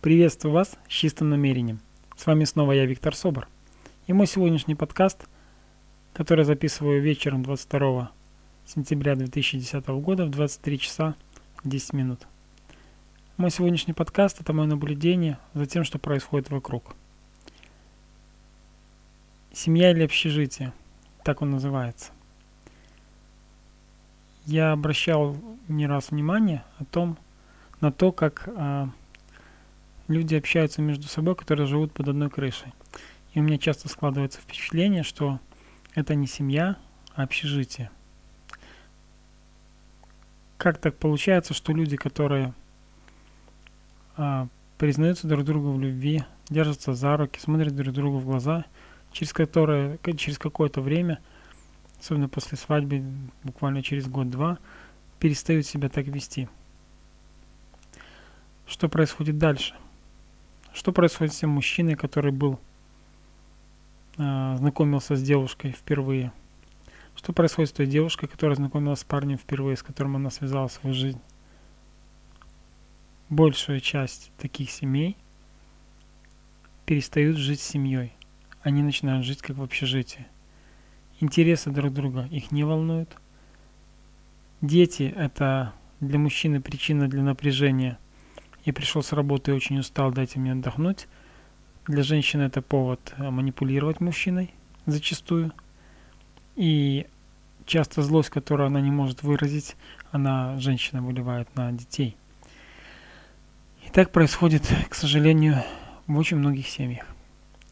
Приветствую вас с чистым намерением. С вами снова я, Виктор Собор. И мой сегодняшний подкаст, который записываю вечером 22 сентября 2010 года в 23 часа 10 минут. Мой сегодняшний подкаст – это мое наблюдение за тем, что происходит вокруг. Семья или общежитие, так он называется. Я обращал не раз внимание о том, на то, как а, люди общаются между собой, которые живут под одной крышей. И у меня часто складывается впечатление, что это не семья, а общежитие. Как так получается, что люди, которые а, признаются друг другу в любви, держатся за руки, смотрят друг другу в глаза, через которое, через какое-то время, особенно после свадьбы, буквально через год-два, перестают себя так вести. Что происходит дальше? Что происходит с тем мужчиной, который был, э, знакомился с девушкой впервые? Что происходит с той девушкой, которая знакомилась с парнем впервые, с которым она связала свою жизнь? Большая часть таких семей перестают жить с семьей. Они начинают жить как в общежитии. Интересы друг друга их не волнуют. Дети – это для мужчины причина для напряжения – я пришел с работы и очень устал, дайте мне отдохнуть. Для женщины это повод э, манипулировать мужчиной зачастую. И часто злость, которую она не может выразить, она, женщина, выливает на детей. И так происходит, к сожалению, в очень многих семьях.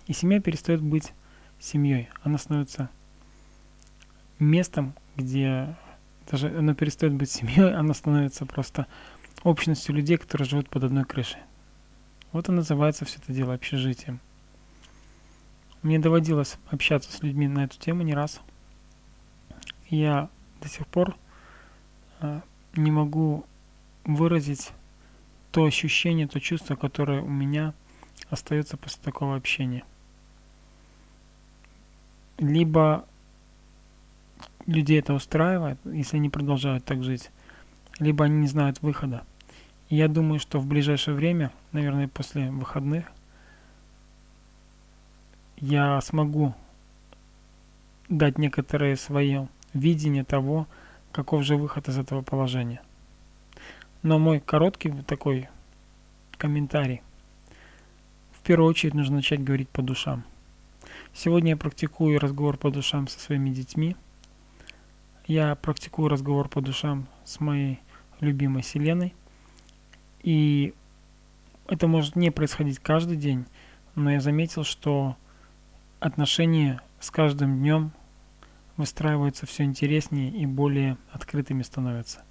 И семья перестает быть семьей. Она становится местом, где даже она перестает быть семьей, она становится просто общностью людей, которые живут под одной крышей. Вот и называется все это дело общежитием. Мне доводилось общаться с людьми на эту тему не раз. Я до сих пор э, не могу выразить то ощущение, то чувство, которое у меня остается после такого общения. Либо людей это устраивает, если они продолжают так жить, либо они не знают выхода. Я думаю, что в ближайшее время, наверное, после выходных, я смогу дать некоторое свое видение того, каков же выход из этого положения. Но мой короткий такой комментарий. В первую очередь нужно начать говорить по душам. Сегодня я практикую разговор по душам со своими детьми. Я практикую разговор по душам с моей любимой Селеной. И это может не происходить каждый день, но я заметил, что отношения с каждым днем выстраиваются все интереснее и более открытыми становятся.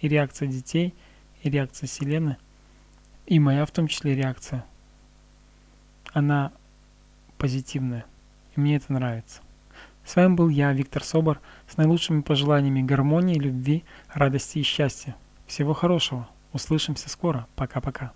И реакция детей, и реакция Селены, и моя в том числе реакция, она позитивная. И мне это нравится. С вами был я, Виктор Собор, с наилучшими пожеланиями гармонии, любви, радости и счастья. Всего хорошего! Услышимся скоро. Пока-пока.